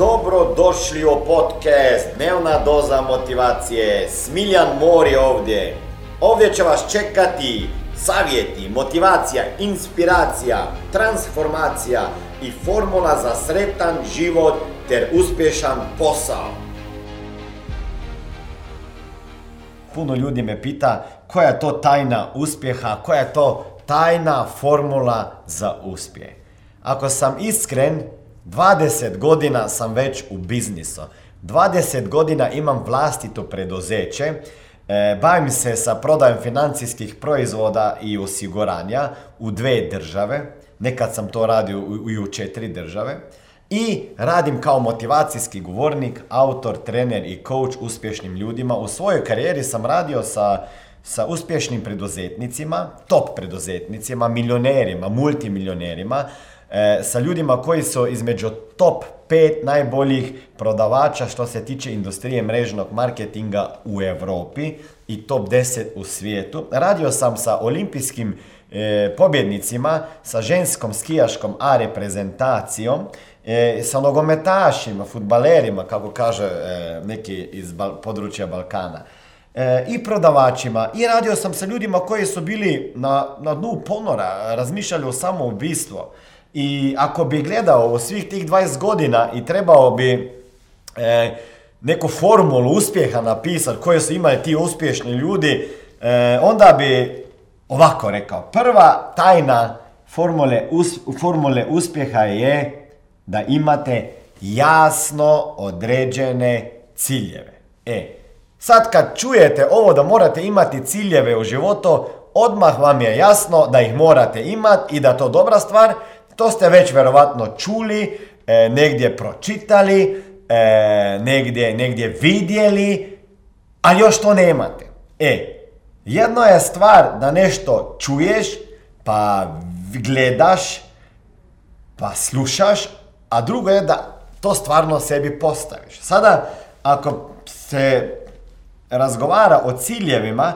Dobro došli u podcast Dnevna doza motivacije. Smiljan Mor je ovdje. Ovdje će vas čekati savjeti, motivacija, inspiracija, transformacija i formula za sretan život ter uspješan posao. Puno ljudi me pita koja je to tajna uspjeha, koja je to tajna formula za uspjeh. Ako sam iskren, 20 godina sam već u biznisu. 20 godina imam vlastito preduzeće. E, bavim se sa prodajom financijskih proizvoda i osiguranja u dve države. Nekad sam to radio i u četiri države. I radim kao motivacijski govornik, autor, trener i coach uspješnim ljudima. U svojoj karijeri sam radio sa, sa uspješnim preduzetnicima, top preduzetnicima, milionerima, multimilionerima, e, sa ljudima koji su između top 5 najboljih prodavača što se tiče industrije mrežnog marketinga u Europi i top 10 u svijetu. Radio sam sa olimpijskim e, pobjednicima, sa ženskom skijaškom A reprezentacijom, e, sa nogometašima, futbalerima, kako kaže e, neki iz područja Balkana. I prodavačima i radio sam sa ljudima koji su bili na, na dnu ponora, razmišljali o samoubistvu. I ako bi gledao u svih tih 20 godina i trebao bi e, neku formulu uspjeha napisati koje su imali ti uspješni ljudi, e, onda bi ovako rekao. Prva tajna formule, formule uspjeha je da imate jasno određene ciljeve. E, sad kad čujete ovo da morate imati ciljeve u životu, odmah vam je jasno da ih morate imati i da to dobra stvar, to ste već verovatno čuli, e, negdje pročitali, e, negdje, negdje vidjeli, a još to nemate. E, jedno je stvar da nešto čuješ, pa gledaš, pa slušaš, a drugo je da to stvarno sebi postaviš. Sada, ako se razgovara o ciljevima,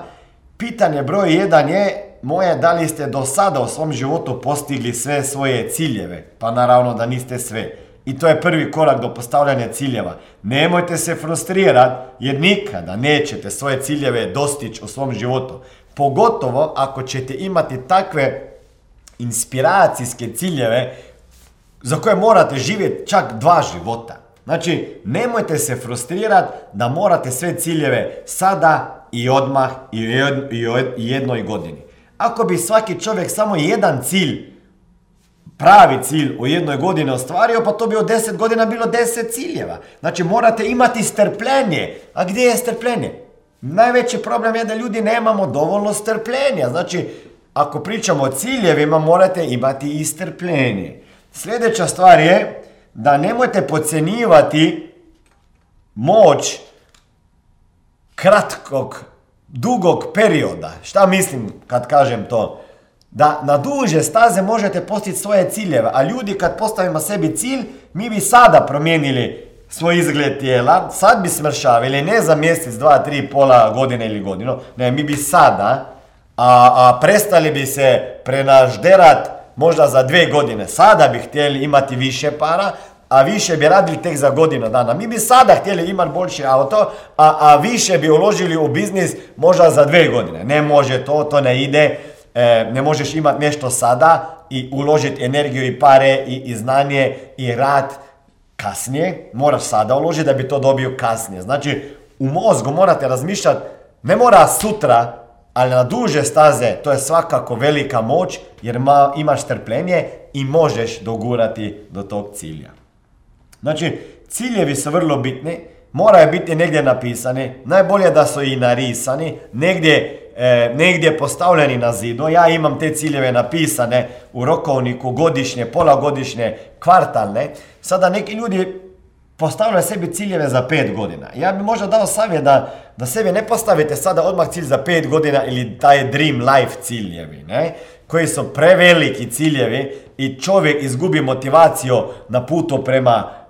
pitanje broj jedan je moje, da li ste do sada u svom životu postigli sve svoje ciljeve? Pa naravno da niste sve. I to je prvi korak do postavljanja ciljeva. Nemojte se frustrirati jer nikada nećete svoje ciljeve dostići u svom životu. Pogotovo ako ćete imati takve inspiracijske ciljeve za koje morate živjeti čak dva života. Znači, nemojte se frustrirati da morate sve ciljeve sada i odmah i u jednoj godini. Ako bi svaki čovjek samo jedan cilj, pravi cilj u jednoj godini ostvario, pa to bi od deset godina bilo deset ciljeva. Znači morate imati strpljenje. A gdje je strpljenje? Najveći problem je da ljudi nemamo dovoljno strpljenja. Znači, ako pričamo o ciljevima, morate imati i strpljenje. Sljedeća stvar je da nemojte podcjenjivati moć kratkog dugog perioda. Šta mislim kad kažem to? Da na duže staze možete postići svoje ciljeve, a ljudi kad postavimo sebi cilj, mi bi sada promijenili svoj izgled tijela, sad bi smršavili, ne za mjesec, dva, tri, pola godine ili godinu, ne, mi bi sada, a, a prestali bi se prenažderat možda za dve godine. Sada bi htjeli imati više para, a više bi radili tek za godinu dana. Mi bi sada htjeli imati bolji auto, a, a više bi uložili u biznis možda za dve godine. Ne može to, to ne ide. E, ne možeš imati nešto sada i uložiti energiju i pare i, i znanje i rad kasnije. Moraš sada uložiti da bi to dobio kasnije. Znači, u mozgu morate razmišljati, ne mora sutra, ali na duže staze to je svakako velika moć jer ma, imaš strpljenje i možeš dogurati do tog cilja. Znači, ciljevi su vrlo bitni, moraju biti negdje napisani, najbolje da su i narisani, negdje, e, negdje postavljeni na zidu. Ja imam te ciljeve napisane u rokovniku godišnje, polagodišnje, kvartalne. Sada neki ljudi postavljaju sebi ciljeve za pet godina. Ja bi možda dao savjet da, da sebi ne postavite sada odmah cilj za pet godina ili taj dream life ciljevi, ne? koji su preveliki ciljevi i čovjek izgubi motivaciju na putu prema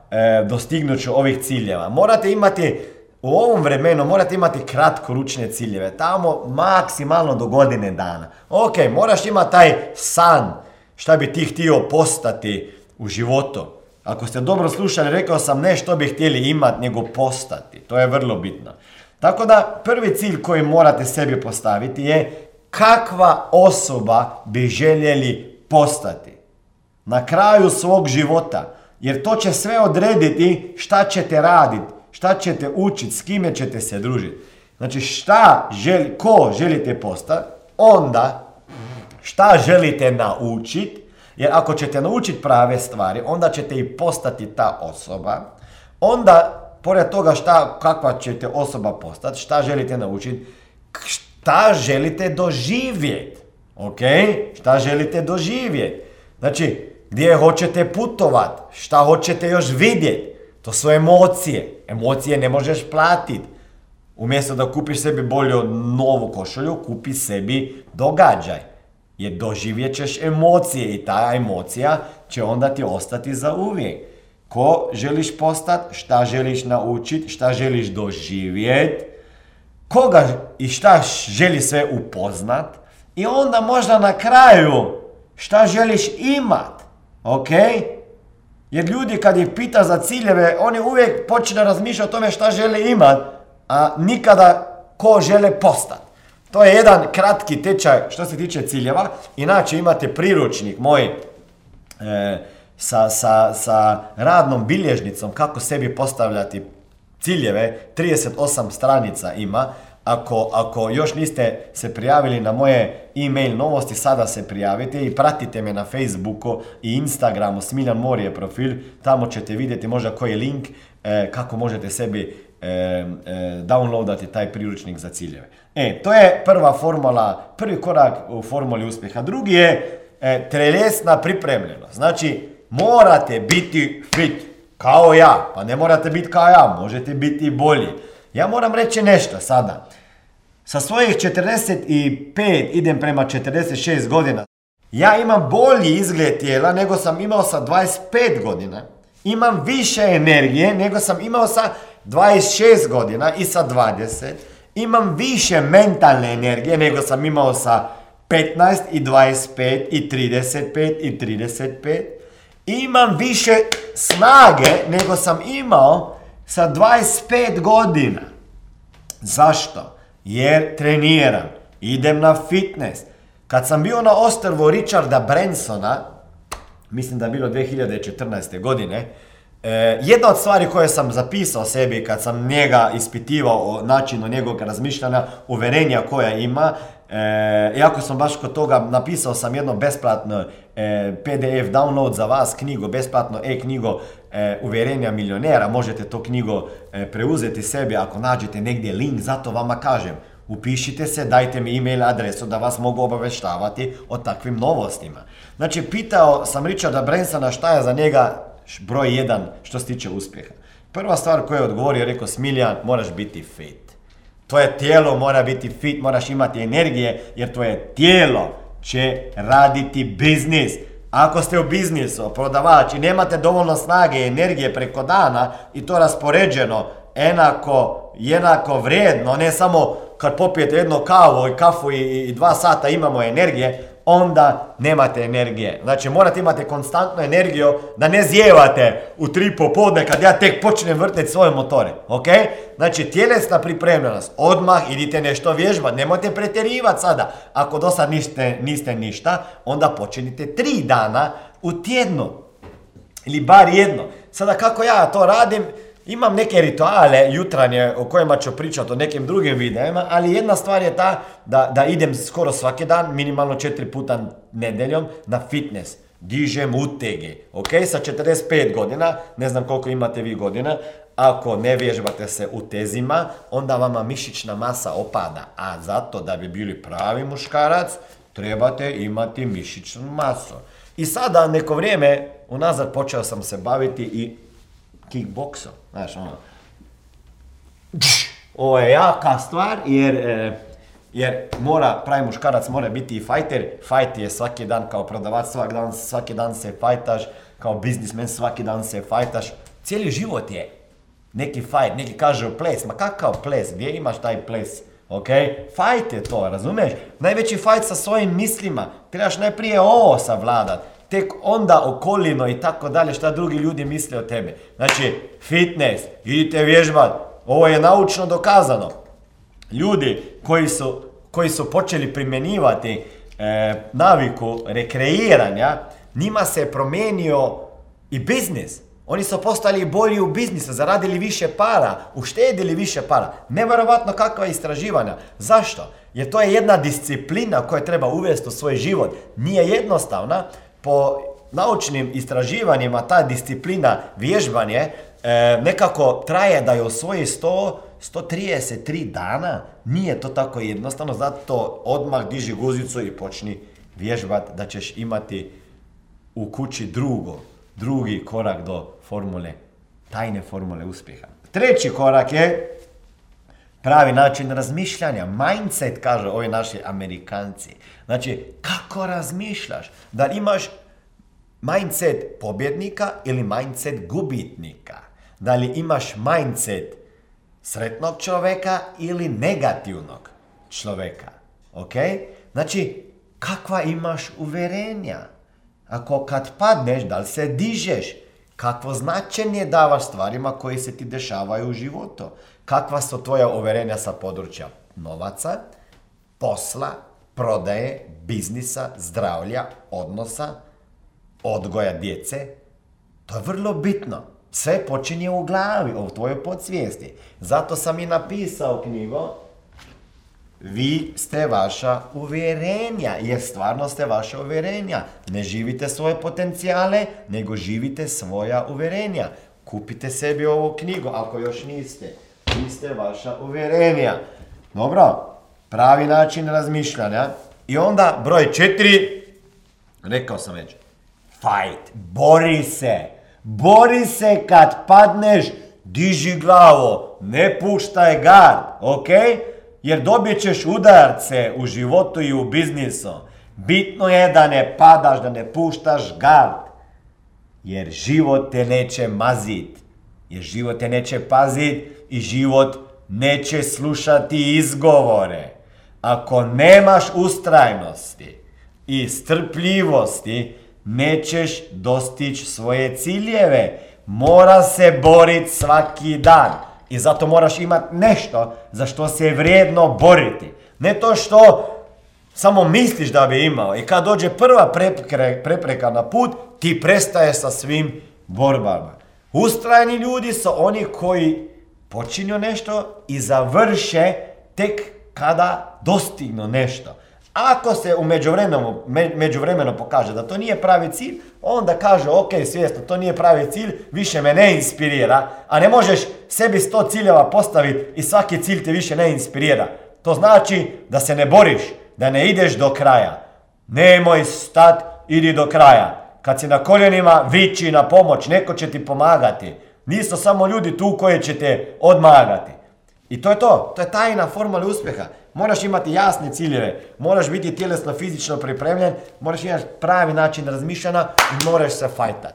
dostignuću ovih ciljeva. Morate imati, u ovom vremenu morate imati kratkoručne ciljeve, tamo maksimalno do godine dana. Ok, moraš imati taj san, šta bi ti htio postati u životu. Ako ste dobro slušali, rekao sam ne što bi htjeli imati, nego postati. To je vrlo bitno. Tako da prvi cilj koji morate sebi postaviti je kakva osoba bi željeli postati na kraju svog života. Jer to će sve odrediti šta ćete raditi, šta ćete učiti, s kime ćete se družiti. Znači šta želi, ko želite postati, onda šta želite naučiti, jer ako ćete naučiti prave stvari, onda ćete i postati ta osoba. Onda, pored toga šta, kakva ćete osoba postati, šta želite naučiti, šta želite doživjeti. Ok? Šta želite doživjeti. Znači, gdje hoćete putovat, šta hoćete još vidjeti. To su emocije. Emocije ne možeš platiti. Umjesto da kupiš sebi bolju novu košulju, kupi sebi događaj. Jer doživjet ćeš emocije i ta emocija će onda ti ostati za uvijek. Ko želiš postati, šta želiš naučiti, šta želiš doživjeti, koga i šta želi sve upoznat i onda možda na kraju šta želiš imat, ok? Jer ljudi kad ih pita za ciljeve, oni uvijek počne razmišljati o tome šta žele imat, a nikada ko žele postati. To je jedan kratki tečaj što se tiče ciljeva. Inače imate priručnik moj e, sa, sa, sa radnom bilježnicom kako sebi postavljati ciljeve. 38 stranica ima. Ako, ako još niste se prijavili na moje e-mail novosti, sada se prijavite i pratite me na Facebooku i Instagramu, Smiljan Morije profil, tamo ćete vidjeti možda koji je link e, kako možete sebi e, e, downloadati taj priručnik za ciljeve. E, to je prva formula, prvi korak u formuli uspjeha. Drugi je e, telesna pripremljenost. Znači, morate biti fit, kao ja. Pa ne morate biti kao ja, možete biti bolji. Ja moram reći nešto sada. Sa svojih 45 idem prema 46 godina. Ja imam bolji izgled tijela nego sam imao sa 25 godina. Imam više energije nego sam imao sa 26 godina i sa 20. Imam više mentalne energije nego sam imao sa 15 i 25 i 35 i 35. Imam više snage nego sam imao sa 25 godina. Zašto? Jer treniram, idem na fitness. Kad sam bio na ostrvu Richarda Bransona, mislim da je bilo 2014. godine, E, jedna od stvari koje sam zapisao sebi kad sam njega ispitivao o načinu njegovog razmišljanja, uverenja koja ima, e, iako sam baš kod toga napisao sam jedno besplatno e, PDF download za vas, knjigu, besplatno e-knjigo e, uvjerenja milionera, možete to knjigo e, preuzeti sebi ako nađete negdje link, zato vama kažem, upišite se, dajte mi e-mail adresu da vas mogu obaveštavati o takvim novostima. Znači, pitao sam Richarda Bransona šta je za njega broj jedan što se tiče uspjeha. Prva stvar koju je odgovorio, rekao Smiljan, moraš biti fit. Tvoje tijelo mora biti fit, moraš imati energije, jer tvoje tijelo će raditi biznis. Ako ste u biznisu, prodavač i nemate dovoljno snage i energije preko dana i to raspoređeno enako, jednako vrijedno, ne samo kad popijete jedno kavu i kafu i, i dva sata imamo energije, onda nemate energije. Znači morate imati konstantnu energiju da ne zjevate u tri popodne kad ja tek počnem vrteti svoje motore. Ok? Znači tjelesna pripremljenost. Odmah idite nešto vježbati. Nemojte pretjerivati sada. Ako do sad niste, niste ništa, onda počinite tri dana u tjednu. Ili bar jedno. Sada kako ja to radim, imam neke rituale jutranje o kojima ću pričati o nekim drugim videima, ali jedna stvar je ta da, da idem skoro svaki dan, minimalno četiri puta nedeljom na fitness. Dižem utege, ok? Sa 45 godina, ne znam koliko imate vi godina, ako ne vježbate se u tezima, onda vama mišićna masa opada. A zato da bi bili pravi muškarac, trebate imati mišićnu masu. I sada neko vrijeme unazad počeo sam se baviti i kickboksom. Znaš, ono, ovo je jaka stvar jer, e, jer mora, pravi muškarac mora biti i fajter. Fajt je svaki dan kao prodavac, svaki dan, svaki dan se fajtaš, kao biznismen svaki dan se fajtaš. Cijeli život je neki fajt, neki kažu ples, ma kakav ples, gdje imaš taj ples? Ok? Fajt je to, razumiješ? Najveći fajt sa svojim mislima. Trebaš najprije ovo savladat. Tek onda okolino i tako dalje šta drugi ljudi misle o tebe. Znači, fitness, idite vježbat, ovo je naučno dokazano. Ljudi koji su, koji su počeli primjenjivati e, naviku rekreiranja, njima se promijenio i biznis. Oni su postali bolji u biznisu, zaradili više para, uštedili više para. Nevjerovatno kakva istraživanja. Zašto? Jer to je jedna disciplina koju treba uvesti u svoj život. Nije jednostavna. Po naučnim istraživanjima ta disciplina vježbanje e, nekako traje da je osvoji 100, 133 dana. Nije to tako jednostavno, zato odmah diži guzicu i počni vježbat da ćeš imati u kući drugo, drugi korak do formule, tajne formule uspjeha. Treći korak je pravi način razmišljanja. Mindset, kaže ovi naši Amerikanci. Znači, kako razmišljaš? Da li imaš mindset pobjednika ili mindset gubitnika? Da li imaš mindset sretnog čovjeka ili negativnog čovjeka? Ok? Znači, kakva imaš uverenja? Ako kad padneš, da li se dižeš? Kakvo značenje davaš stvarima koji se ti dešavaju u životu? Kakva su tvoja uverenja sa područja novaca, posla, prodaje, biznisa, zdravlja, odnosa, odgoja djece? To je vrlo bitno. Sve počinje u glavi, u tvojoj podsvijesti. Zato sam i napisao knjigu vi ste vaša uvjerenja, jer stvarno ste vaša uvjerenja. Ne živite svoje potencijale, nego živite svoja uvjerenja. Kupite sebi ovu knjigu, ako još niste. Vi ste vaša uvjerenja. Dobro, pravi način razmišljanja. I onda broj četiri, rekao sam već, fight, bori se. Bori se kad padneš, diži glavo, ne puštaj gard, ok? jer dobit ćeš udarce u životu i u biznisu. Bitno je da ne padaš, da ne puštaš gard, jer život te neće mazit, jer život te neće pazit i život neće slušati izgovore. Ako nemaš ustrajnosti i strpljivosti, nećeš dostići svoje ciljeve. Mora se boriti svaki dan. I zato moraš imati nešto za što se je vrijedno boriti. Ne to što samo misliš da bi imao. I kad dođe prva prepreka na put, ti prestaje sa svim borbama. Ustrajni ljudi su oni koji počinju nešto i završe tek kada dostignu nešto. Ako se u međuvremenu, međuvremenu pokaže da to nije pravi cilj, onda kaže ok, svjesno, to nije pravi cilj, više me ne inspirira, a ne možeš sebi sto ciljeva postaviti i svaki cilj te više ne inspirira. To znači da se ne boriš, da ne ideš do kraja. Nemoj stat, idi do kraja. Kad si na koljenima, vići na pomoć, neko će ti pomagati. Nisu samo ljudi tu koji će te odmagati. I to je to, to je tajna formula uspjeha. Moraš imati jasne ciljeve, moraš biti tjelesno fizično pripremljen, moraš imati pravi način razmišljanja i moraš se fajtati.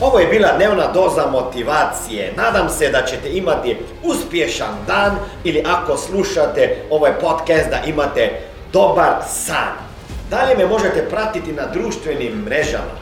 Ovo je bila dnevna doza motivacije. Nadam se da ćete imati uspješan dan ili ako slušate ovaj podcast da imate dobar san. Dalje me možete pratiti na društvenim mrežama